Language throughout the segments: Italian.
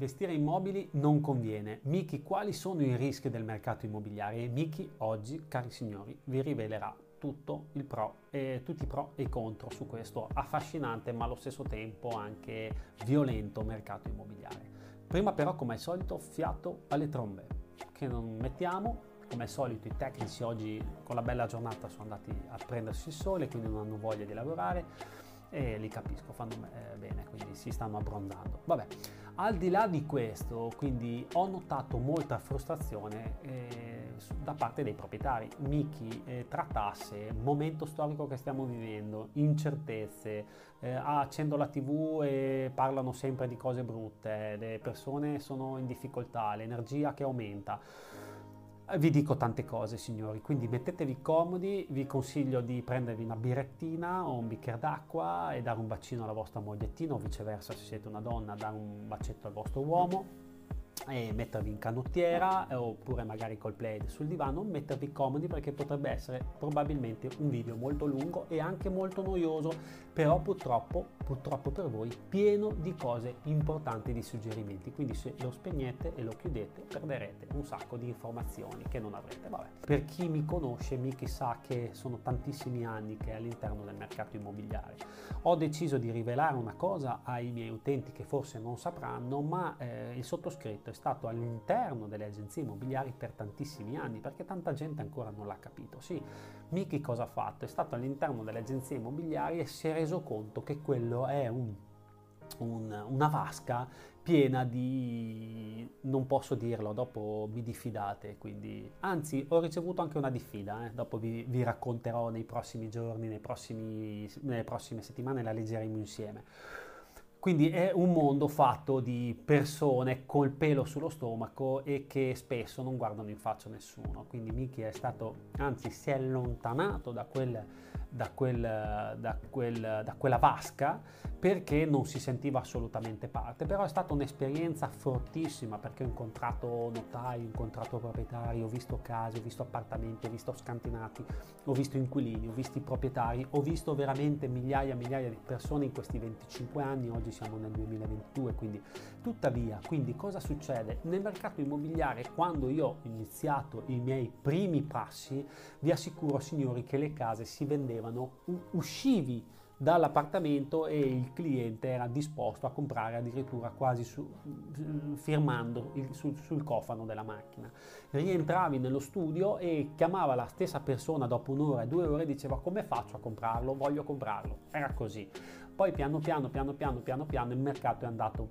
investire in immobili non conviene. Miki, quali sono i rischi del mercato immobiliare? E Miki oggi, cari signori, vi rivelerà tutto il pro e tutti i pro e i contro su questo affascinante ma allo stesso tempo anche violento mercato immobiliare. Prima però come al solito fiato alle trombe che non mettiamo come al solito i tecnici oggi con la bella giornata sono andati a prendersi il sole quindi non hanno voglia di lavorare e li capisco, fanno eh, bene, quindi si stanno abbronzando. Vabbè, al di là di questo, quindi ho notato molta frustrazione eh, da parte dei proprietari. Miki eh, trattasse momento storico che stiamo vivendo, incertezze, eh, accendo la tv e parlano sempre di cose brutte, le persone sono in difficoltà, l'energia che aumenta vi dico tante cose signori, quindi mettetevi comodi, vi consiglio di prendervi una birrettina o un bicchiere d'acqua e dare un bacino alla vostra mogliettina o viceversa se siete una donna dare un bacetto al vostro uomo e mettervi in canottiera eh, oppure magari col plaid sul divano, mettervi comodi perché potrebbe essere probabilmente un video molto lungo e anche molto noioso, però purtroppo, purtroppo per voi pieno di cose importanti, di suggerimenti, quindi se lo spegnete e lo chiudete perderete un sacco di informazioni che non avrete. Vabbè. Per chi mi conosce, mi sa che sono tantissimi anni che è all'interno del mercato immobiliare. Ho deciso di rivelare una cosa ai miei utenti che forse non sapranno, ma eh, il sottoscritto è stato all'interno delle agenzie immobiliari per tantissimi anni, perché tanta gente ancora non l'ha capito. Sì, Miki cosa ha fatto? È stato all'interno delle agenzie immobiliari e si è reso conto che quello è un, un, una vasca piena di... non posso dirlo, dopo mi diffidate, quindi... Anzi, ho ricevuto anche una diffida, eh? dopo vi, vi, racconterò nei prossimi giorni, nei prossimi, nelle prossime settimane, la leggeremo insieme. Quindi è un mondo fatto di persone col pelo sullo stomaco e che spesso non guardano in faccia nessuno. Quindi Mickey è stato, anzi si è allontanato da quel da, quel, da, quel, da, quella vasca perché non si sentiva assolutamente parte, però è stata un'esperienza fortissima perché ho incontrato notai, ho incontrato proprietari, ho visto case, ho visto appartamenti, ho visto scantinati, ho visto inquilini, ho visto i proprietari, ho visto veramente migliaia e migliaia di persone in questi 25 anni, oggi siamo nel 2022, quindi tuttavia, quindi cosa succede? Nel mercato immobiliare quando io ho iniziato i miei primi passi, vi assicuro signori che le case si vendevano vendevano, uscivi dall'appartamento e il cliente era disposto a comprare addirittura quasi su, firmando il, sul, sul, cofano della macchina. Rientravi nello studio e chiamava la stessa persona dopo un'ora due ore e diceva come faccio a comprarlo, voglio comprarlo. Era così. Poi piano piano, piano piano, piano piano il mercato è andato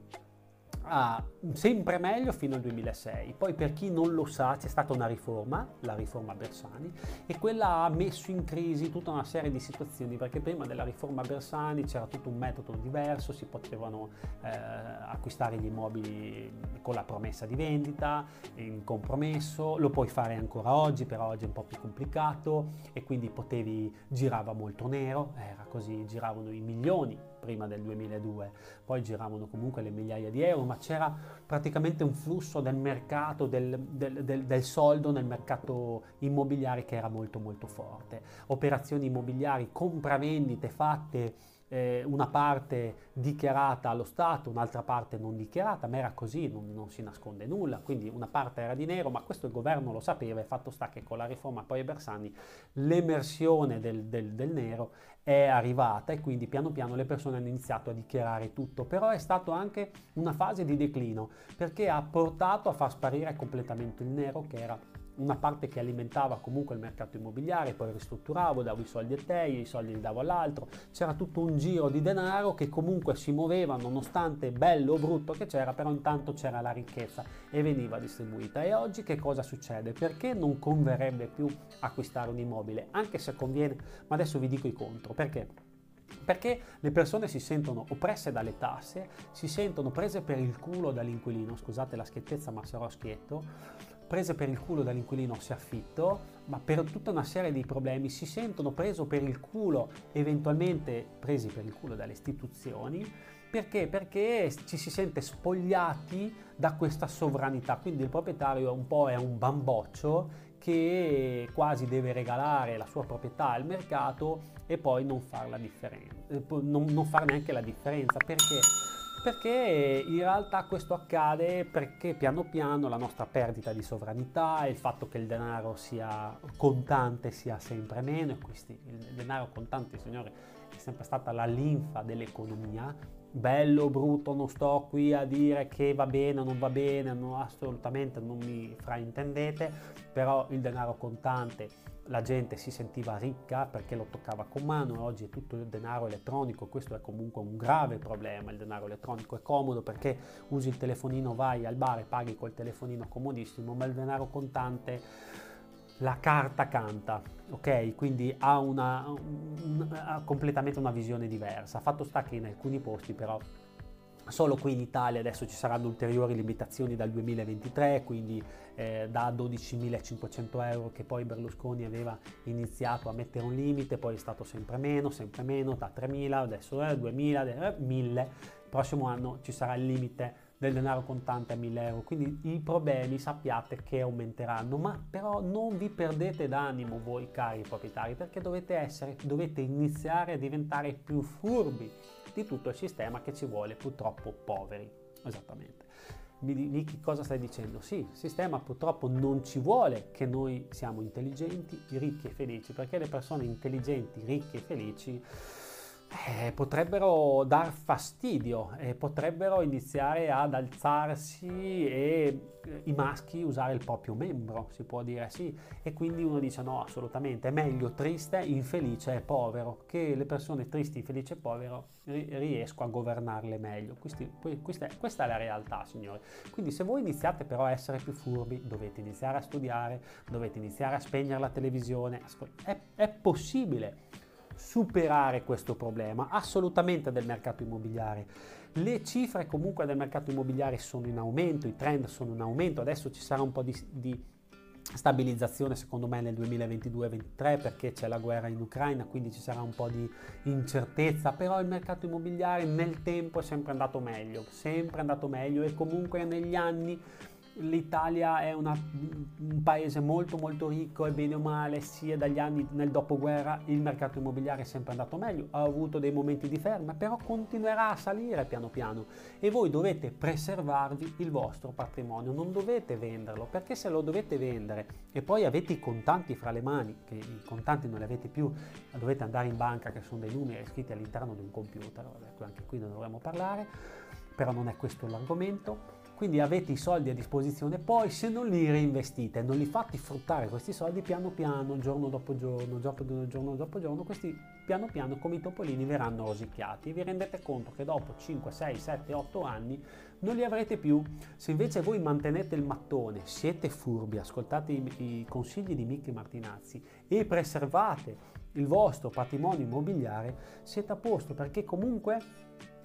ah, sempre meglio fino al 2006. Poi per chi non lo sa c'è stata una riforma, la riforma Bersani, e quella ha messo in crisi tutta una serie di situazioni, perché prima della riforma Bersani c'era tutto un metodo diverso, si potevano eh, acquistare gli immobili con la promessa di vendita, in compromesso, lo puoi fare ancora oggi, però oggi è un po' più complicato e quindi potevi, girava molto nero, era così, giravano i milioni prima del 2002, poi giravano comunque le migliaia di euro, ma c'era praticamente un flusso del mercato, del, del, del, del soldo nel mercato immobiliare che era molto molto forte. Operazioni immobiliari, compravendite fatte eh, una parte dichiarata allo Stato, un'altra parte non dichiarata, ma era così, non, non, si nasconde nulla, quindi una parte era di nero, ma questo il governo lo sapeva e fatto sta che con la riforma poi Bersani l'emersione del, del, del nero è arrivata e quindi piano piano le persone hanno iniziato a dichiarare tutto, però è stato anche una fase di declino perché ha portato a far sparire completamente il nero che era una parte che alimentava comunque il mercato immobiliare, poi ristrutturavo, davo i soldi a te, i soldi li davo all'altro, c'era tutto un giro di denaro che comunque si muoveva nonostante bello o brutto che c'era, però intanto c'era la ricchezza e veniva distribuita. E oggi che cosa succede? Perché non converrebbe più acquistare un immobile? Anche se conviene, ma adesso vi dico i contro, perché? Perché le persone si sentono oppresse dalle tasse, si sentono prese per il culo dall'inquilino, scusate la schiettezza ma sarò schietto, prese per il culo dall'inquilino se affitto, ma per tutta una serie di problemi si sentono preso per il culo, eventualmente presi per il culo dalle istituzioni, perché? Perché ci si sente spogliati da questa sovranità, quindi il proprietario un po' è un bamboccio che quasi deve regalare la sua proprietà al mercato e poi non far differenza, non, non far neanche la differenza, perché? Perché in realtà questo accade perché piano piano la nostra perdita di sovranità, il fatto che il denaro sia contante sia sempre meno, e questi, il denaro contante, signore, è sempre stata la linfa dell'economia, bello o brutto, non sto qui a dire che va bene o non va bene, no, assolutamente non mi fraintendete, però il denaro contante la gente si sentiva ricca perché lo toccava con mano e oggi è tutto il denaro elettronico, questo è comunque un grave problema, il denaro elettronico è comodo perché usi il telefonino, vai al bar e paghi col telefonino comodissimo, ma il denaro contante la carta canta, ok? Quindi ha, una, un, ha completamente una visione diversa. Fatto sta che in alcuni posti però Solo qui in Italia adesso ci saranno ulteriori limitazioni dal 2023, quindi eh, da 12.500 euro che poi Berlusconi aveva iniziato a mettere un limite, poi è stato sempre meno, sempre meno, da 3.000, adesso è 2.000, eh, 1.000, il prossimo anno ci sarà il limite del denaro contante a 1000 euro. Quindi i problemi sappiate che aumenteranno, ma però non vi perdete d'animo voi cari proprietari, perché dovete essere, dovete iniziare a diventare più furbi di tutto il sistema che ci vuole purtroppo poveri. Esattamente. Vicky, cosa stai dicendo? Sì, il sistema purtroppo non ci vuole che noi siamo intelligenti, ricchi e felici, perché le persone intelligenti, ricche e felici eh, potrebbero dar fastidio, eh, potrebbero iniziare ad alzarsi e eh, i maschi usare il proprio membro, si può dire sì, e quindi uno dice no, assolutamente, è meglio triste, infelice e povero, che le persone tristi, infelici e povero riesco a governarle meglio. Questi, questa, è, questa è la realtà, signori. Quindi se voi iniziate però a essere più furbi, dovete iniziare a studiare, dovete iniziare a spegnere la televisione, è, è possibile superare questo problema assolutamente del mercato immobiliare. Le cifre comunque del mercato immobiliare sono in aumento, i trend sono in aumento, adesso ci sarà un po' di, di stabilizzazione secondo me nel 2022-2023 perché c'è la guerra in Ucraina, quindi ci sarà un po' di incertezza, però il mercato immobiliare nel tempo è sempre andato meglio, sempre andato meglio e comunque negli anni l'Italia è una, un paese molto molto ricco e bene o male sia dagli anni nel dopoguerra il mercato immobiliare è sempre andato meglio, ha avuto dei momenti di ferma, però continuerà a salire piano piano. E voi dovete preservarvi il vostro patrimonio, non dovete venderlo perché se lo dovete vendere e poi avete i contanti fra le mani, che i contanti non li avete più, dovete andare in banca che sono dei numeri scritti all'interno di un computer, anche qui ne dovremmo parlare, però non è questo l'argomento quindi avete i soldi a disposizione, poi se non li reinvestite, non li fate fruttare questi soldi piano piano, giorno dopo giorno, giorno dopo giorno, questi piano piano come i topolini verranno rosicchiati. Vi rendete conto che dopo 5, 6, 7, 8 anni non li avrete più. Se invece voi mantenete il mattone, siete furbi, ascoltate i, i consigli di Mickey Martinazzi e preservate il vostro patrimonio immobiliare, siete a posto perché comunque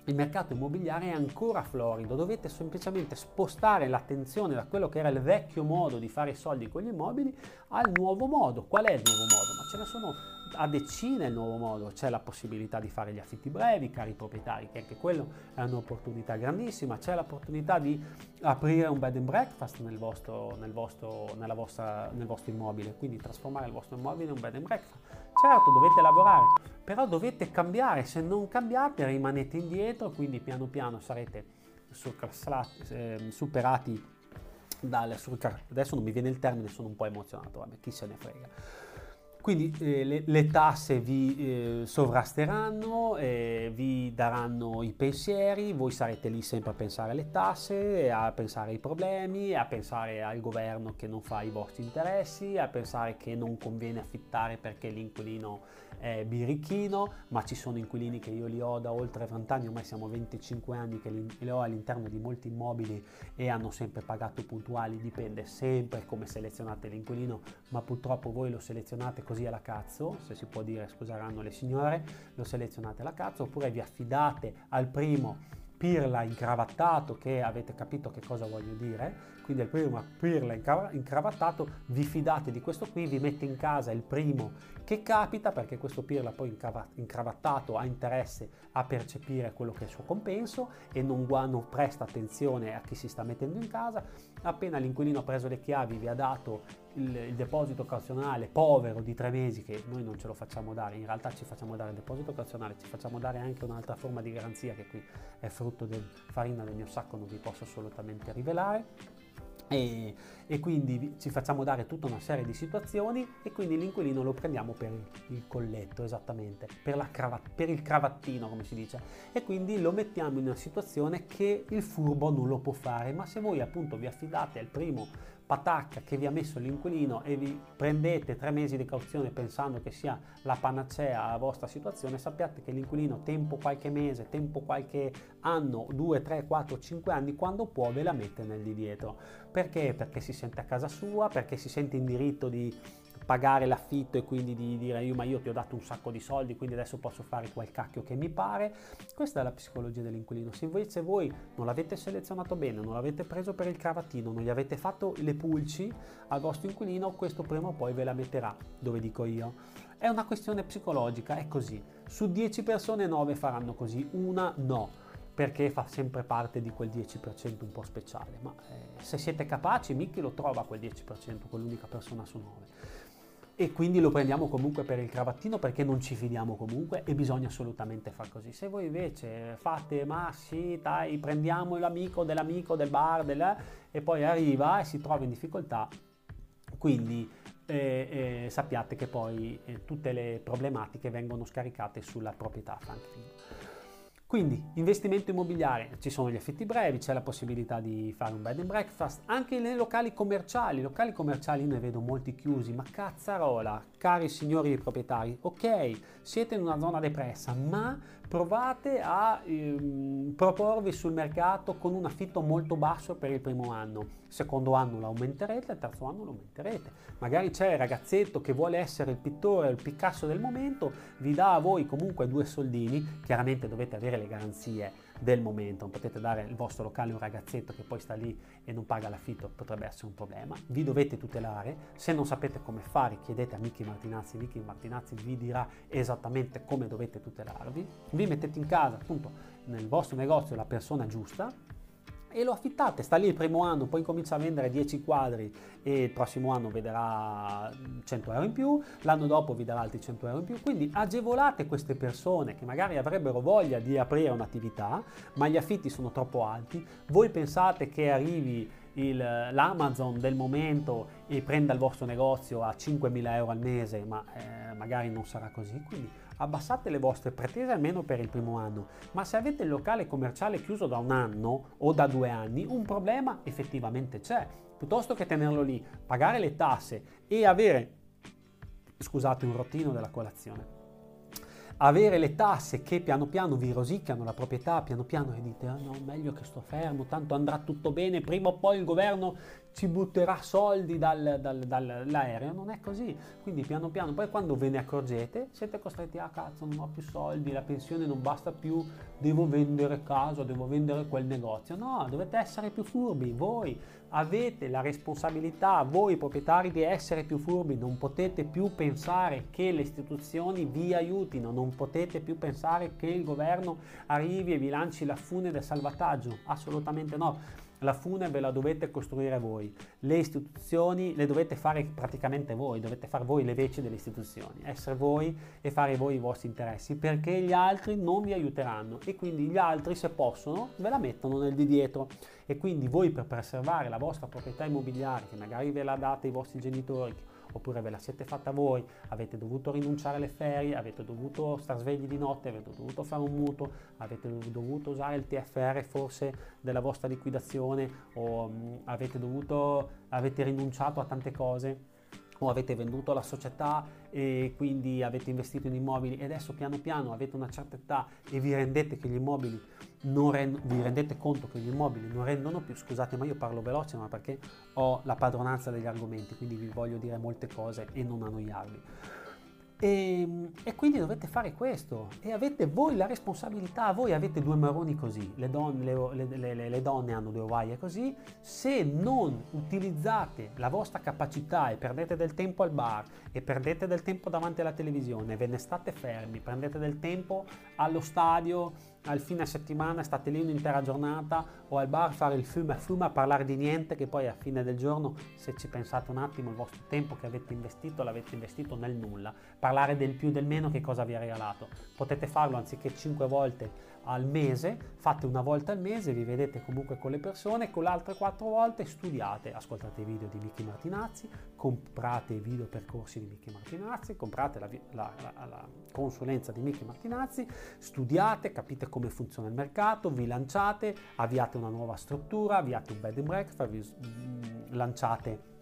il mercato immobiliare è ancora florido, dovete semplicemente spostare l'attenzione da quello che era il vecchio modo di fare i soldi con gli immobili al nuovo modo. Qual è il nuovo modo? Ma ce ne sono a decine il nuovo modo, c'è la possibilità di fare gli affitti brevi, cari proprietari, che anche quello è un'opportunità grandissima, c'è l'opportunità di aprire un bed and breakfast nel vostro, nel vostro, vostra, nel vostro immobile, quindi trasformare il vostro immobile in un bed and breakfast. Certo, dovete lavorare, però dovete cambiare, se non cambiate rimanete indietro, quindi piano piano sarete ehm, superati dal adesso non mi viene il termine, sono un po' emozionato, vabbè, chi se ne frega quindi eh, le, le, tasse vi eh, sovrasteranno, eh, vi daranno i pensieri, voi sarete lì sempre a pensare alle tasse, a pensare ai problemi, a pensare al governo che non fa i vostri interessi, a pensare che non conviene affittare perché l'inquilino è birichino, ma ci sono inquilini che io li ho da oltre 20 anni, ormai siamo 25 anni che li ho all'interno di molti immobili e hanno sempre pagato puntuali, dipende sempre come selezionate l'inquilino, ma purtroppo voi lo selezionate così alla cazzo, se si può dire, scuseranno le signore, lo selezionate alla cazzo, oppure vi affidate al primo pirla incravattato che avete capito che cosa voglio dire quindi il primo pirla incravattato vi fidate di questo qui vi mette in casa il primo che capita perché questo pirla poi incravattato ha interesse a percepire quello che è il suo compenso e non, non presta attenzione a chi si sta mettendo in casa. Appena l'inquilino ha preso le chiavi vi ha dato il, il, deposito cauzionale povero di tre mesi che noi non ce lo facciamo dare, in realtà ci facciamo dare il deposito cauzionale, ci facciamo dare anche un'altra forma di garanzia che qui è frutto del farina del mio sacco, non vi posso assolutamente rivelare. E, e, quindi ci facciamo dare tutta una serie di situazioni e quindi l'inquilino lo prendiamo per il colletto esattamente, per, cravat- per, il cravattino come si dice. E quindi lo mettiamo in una situazione che il furbo non lo può fare ma se voi appunto vi affidate al primo patacca che vi ha messo l'inquilino e vi prendete tre mesi di cauzione pensando che sia la panacea alla vostra situazione, sappiate che l'inquilino tempo qualche mese, tempo qualche anno, 2, 3, 4, 5 anni, quando può ve la mette nel di dietro. Perché? Perché si sente a casa sua, perché si sente in diritto di pagare l'affitto e quindi di dire io ma io ti ho dato un sacco di soldi quindi adesso posso fare quel cacchio che mi pare. Questa è la psicologia dell'inquilino. Se invece voi non l'avete selezionato bene non l'avete preso per il cravattino non gli avete fatto le pulci al vostro inquilino questo prima o poi ve la metterà dove dico io. È una questione psicologica è così. Su 10 persone 9 faranno così una no perché fa sempre parte di quel 10% un po' speciale, ma eh, se siete capaci Mickey lo trova quel 10%, quell'unica persona su 9 e quindi lo prendiamo comunque per il cravattino perché non ci fidiamo comunque e bisogna assolutamente far così. Se voi invece fate ma sì dai prendiamo l'amico dell'amico del bar del, e poi arriva e si trova in difficoltà, quindi eh, eh, sappiate che poi eh, tutte le problematiche vengono scaricate sulla proprietà Franklin. Quindi, investimento immobiliare, ci sono gli affitti brevi, c'è la possibilità di fare un bed and breakfast, anche nei locali commerciali, locali commerciali ne vedo molti chiusi, ma cazzarola, cari signori proprietari, ok, siete in una zona depressa, ma provate a ehm, proporvi sul mercato con un affitto molto basso per il primo anno. Secondo anno lo aumenterete, terzo anno lo aumenterete. Magari c'è il ragazzetto che vuole essere il pittore, il Picasso del momento, vi dà a voi comunque due soldini, chiaramente dovete avere le garanzie del momento, non potete dare il vostro locale a un ragazzetto che poi sta lì e non paga l'affitto, potrebbe essere un problema. Vi dovete tutelare, se non sapete come fare chiedete a Michi Martinazzi, Michi Martinazzi vi dirà esattamente come dovete tutelarvi. Vi mettete in casa appunto nel vostro negozio la persona giusta e lo affittate, sta lì il primo anno, poi comincia a vendere 10 quadri e il prossimo anno vedrà 100 euro in più, l'anno dopo vi darà altri 100 euro in più, quindi agevolate queste persone che magari avrebbero voglia di aprire un'attività, ma gli affitti sono troppo alti, voi pensate che arrivi il, l'Amazon del momento e prenda il vostro negozio a 5.000 euro al mese, ma eh, magari non sarà così, quindi abbassate le vostre pretese almeno per il primo anno, ma se avete il locale commerciale chiuso da un anno o da due anni, un problema effettivamente c'è. Piuttosto che tenerlo lì, pagare le tasse e avere, scusate, un rottino della colazione avere le tasse che piano piano vi rosicchiano la proprietà, piano piano e dite ah no, meglio che sto fermo, tanto andrà tutto bene, prima o poi il governo ci butterà soldi dal, dal, dall'aereo, non è così, quindi piano piano, poi quando ve ne accorgete siete costretti, ah cazzo non ho più soldi, la pensione non basta più, devo vendere casa, devo vendere quel negozio, no, dovete essere più furbi, voi avete la responsabilità, voi proprietari, di essere più furbi, non potete più pensare che le istituzioni vi aiutino, non potete più pensare che il governo arrivi e vi lanci la fune del salvataggio, assolutamente no la fune ve la dovete costruire voi, le istituzioni le dovete fare praticamente voi, dovete fare voi le veci delle istituzioni, essere voi e fare voi i vostri interessi, perché gli altri non vi aiuteranno e quindi gli altri se possono ve la mettono nel di dietro. E quindi voi per preservare la vostra proprietà immobiliare che magari ve la date i vostri genitori oppure ve la siete fatta voi, avete dovuto rinunciare alle ferie, avete dovuto star svegli di notte, avete dovuto fare un mutuo, avete dovuto usare il TFR forse della vostra liquidazione o mh, mm, avete dovuto, avete rinunciato a tante cose o avete venduto la società e quindi avete investito in immobili e adesso piano piano avete una certa età e vi rendete rend- vi rendete conto che gli immobili non rendono più, scusate ma io parlo veloce ma perché ho la padronanza degli argomenti, quindi vi voglio dire molte cose e non annoiarvi. E, ehm, e, quindi dovete fare questo. E avete voi la responsabilità, voi avete due maroni così, le donne, le, le, le, le donne hanno due ovaie così, se non utilizzate la vostra capacità e perdete del tempo al bar e perdete del tempo davanti alla televisione, ve ne state fermi, prendete del tempo allo stadio al fine settimana state lì un'intera giornata o al bar fare il fumo a fumo a parlare di niente che poi a fine del giorno se ci pensate un attimo il vostro tempo che avete investito l'avete investito nel nulla. Parlare del più del meno che cosa vi ha regalato? Potete farlo anziché 5 volte al mese, fate una volta al mese, vi vedete comunque con le persone, con le altre quattro volte studiate, ascoltate i video di Mickey Martinazzi, comprate i video percorsi di Mickey Martinazzi, comprate la, la, la, la consulenza di Mickey Martinazzi, studiate, capite come funziona il mercato, vi lanciate, avviate una nuova struttura, avviate un bed and breakfast, vi mm, lanciate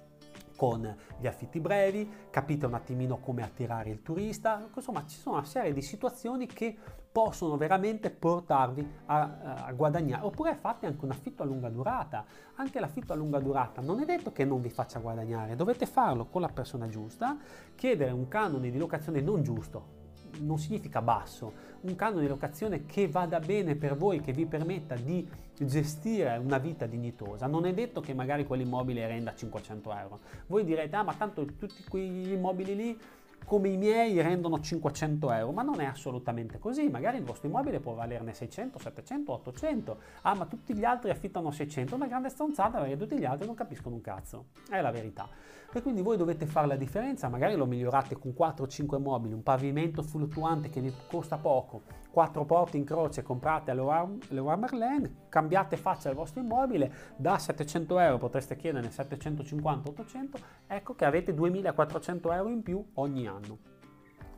con gli affitti brevi, capite un attimino come attirare il turista, insomma ci sono una serie di situazioni che possono veramente portarvi a, a, guadagnare, oppure fate anche un affitto a lunga durata, anche l'affitto a lunga durata non è detto che non vi faccia guadagnare, dovete farlo con la persona giusta, chiedere un canone di locazione non giusto, non significa basso, un canone di locazione che vada bene per voi, che vi permetta di gestire una vita dignitosa. Non è detto che magari quell'immobile renda 500 euro. Voi direte, ah ma tanto tutti quegli immobili lì come i miei rendono 500 euro, ma non è assolutamente così, magari il vostro immobile può valerne 600, 700, 800, ah ma tutti gli altri affittano 600, una grande stronzata perché tutti gli altri non capiscono un cazzo, è la verità. E quindi voi dovete fare la differenza, magari lo migliorate con 4-5 mobili, un pavimento fluttuante che vi costa poco, 4 porte in croce comprate alle Merlin, cambiate faccia al vostro immobile, da 700 euro potreste chiederne 750-800, ecco che avete 2400 euro in più ogni anno.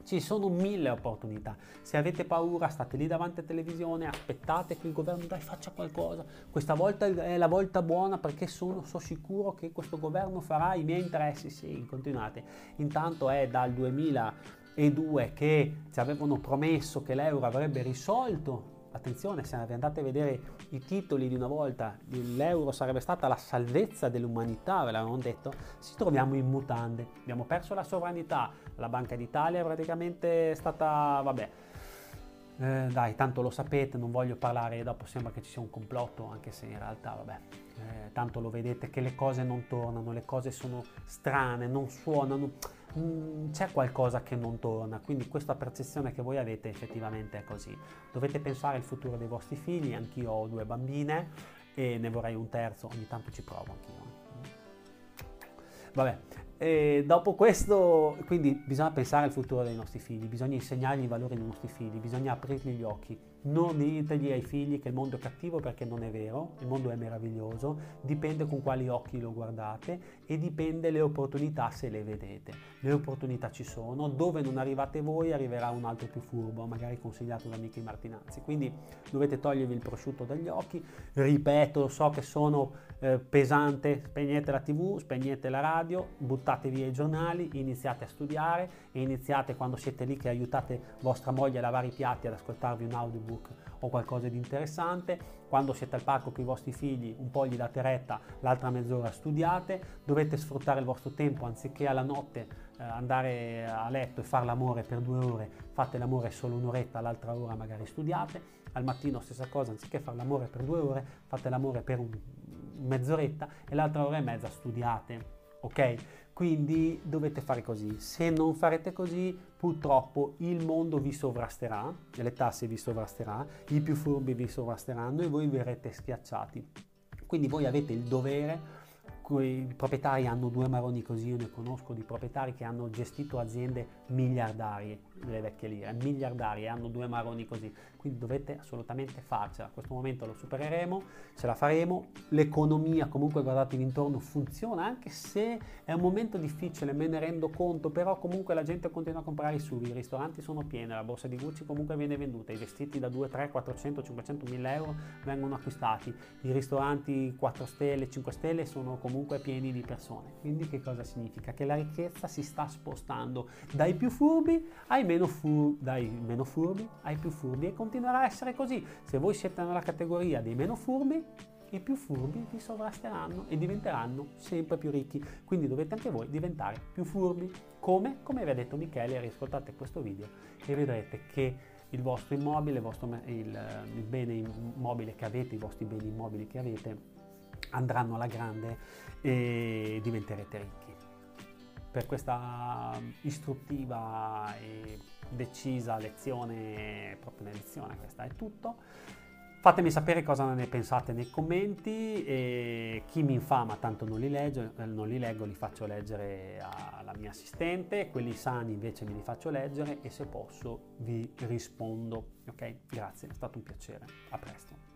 Ci sono mille opportunità. Se avete paura, state lì davanti alla televisione, aspettate che il governo dai faccia qualcosa. Questa volta è la volta buona perché sono so sicuro che questo governo farà i miei interessi. Sì, continuate. Intanto è dal 2002 che ci avevano promesso che l'euro avrebbe risolto attenzione, se andate a vedere i titoli di una volta, l'euro sarebbe stata la salvezza dell'umanità, ve l'avevano detto, ci troviamo in mutande, abbiamo perso la sovranità, la Banca d'Italia è praticamente stata, vabbè, eh, dai, tanto lo sapete, non voglio parlare, dopo sembra che ci sia un complotto, anche se in realtà, vabbè, eh, tanto lo vedete che le cose non tornano, le cose sono strane, non suonano Mm, c'è qualcosa che non torna, quindi questa percezione che voi avete effettivamente è così. Dovete pensare al futuro dei vostri figli, anch'io ho due bambine e ne vorrei un terzo, ogni tanto ci provo anch'io. Vabbè, e dopo questo, quindi bisogna pensare al futuro dei nostri figli, bisogna insegnargli i valori dei nostri figli, bisogna aprirgli gli occhi. Non ditegli ai figli che il mondo è cattivo perché non è vero, il mondo è meraviglioso, dipende con quali occhi lo guardate e dipende le opportunità se le vedete. Le opportunità ci sono, dove non arrivate voi arriverà un altro più furbo, magari consigliato da Michi Martinazzi. Quindi dovete togliervi il prosciutto dagli occhi, ripeto, so che sono eh, pesante, spegnete la tv, spegnete la radio, buttate via i giornali, iniziate a studiare e iniziate quando siete lì che aiutate vostra moglie a lavare i piatti ad ascoltarvi un audiobook o qualcosa di interessante, quando siete al parco con i vostri figli un po' gli date retta, l'altra mezz'ora studiate, dovete sfruttare il vostro tempo anziché alla notte eh, andare a letto e fare l'amore per due ore, fate l'amore solo un'oretta, l'altra ora magari studiate, al mattino stessa cosa, anziché fare l'amore per due ore, fate l'amore per un mezz'oretta e l'altra ora e mezza studiate, ok? Quindi dovete fare così. Se non farete così, purtroppo il mondo vi sovrasterà, le tasse vi sovrasterà, i più furbi vi sovrasteranno e voi verrete schiacciati. Quindi voi avete il dovere i proprietari hanno due maroni così, io ne conosco di proprietari che hanno gestito aziende miliardarie, le vecchie lire, miliardarie, hanno due maroni così, quindi dovete assolutamente farcela, a questo momento lo supereremo, ce la faremo, l'economia comunque guardatevi intorno funziona anche se è un momento difficile, me ne rendo conto, però comunque la gente continua a comprare i subi, i ristoranti sono pieni, la borsa di Gucci comunque viene venduta, i vestiti da 2, 3, 400, 500 mila euro vengono acquistati, i ristoranti 4 stelle, 5 stelle sono comunque pieni di persone, quindi che cosa significa? Che la ricchezza si sta spostando. Dai più furbi ai meno, fur- dai meno furbi ai più furbi e continuerà a essere così. Se voi siete nella categoria dei meno furbi, i più furbi vi sovrasteranno e diventeranno sempre più ricchi. Quindi dovete anche voi diventare più furbi. Come? Come vi ha detto Michele, riascoltate questo video e vedrete che il vostro immobile, il, vostro, il, il bene immobile che avete, i vostri beni immobili che avete andranno alla grande e diventerete ricchi. Per questa istruttiva e decisa lezione, proprio una lezione questa è tutto. Fatemi sapere cosa ne pensate nei commenti e chi mi infama tanto non li, leggo, eh, non li leggo, li faccio leggere alla mia assistente, quelli sani invece me li faccio leggere e se posso vi rispondo. Ok? Grazie, è stato un piacere. A presto.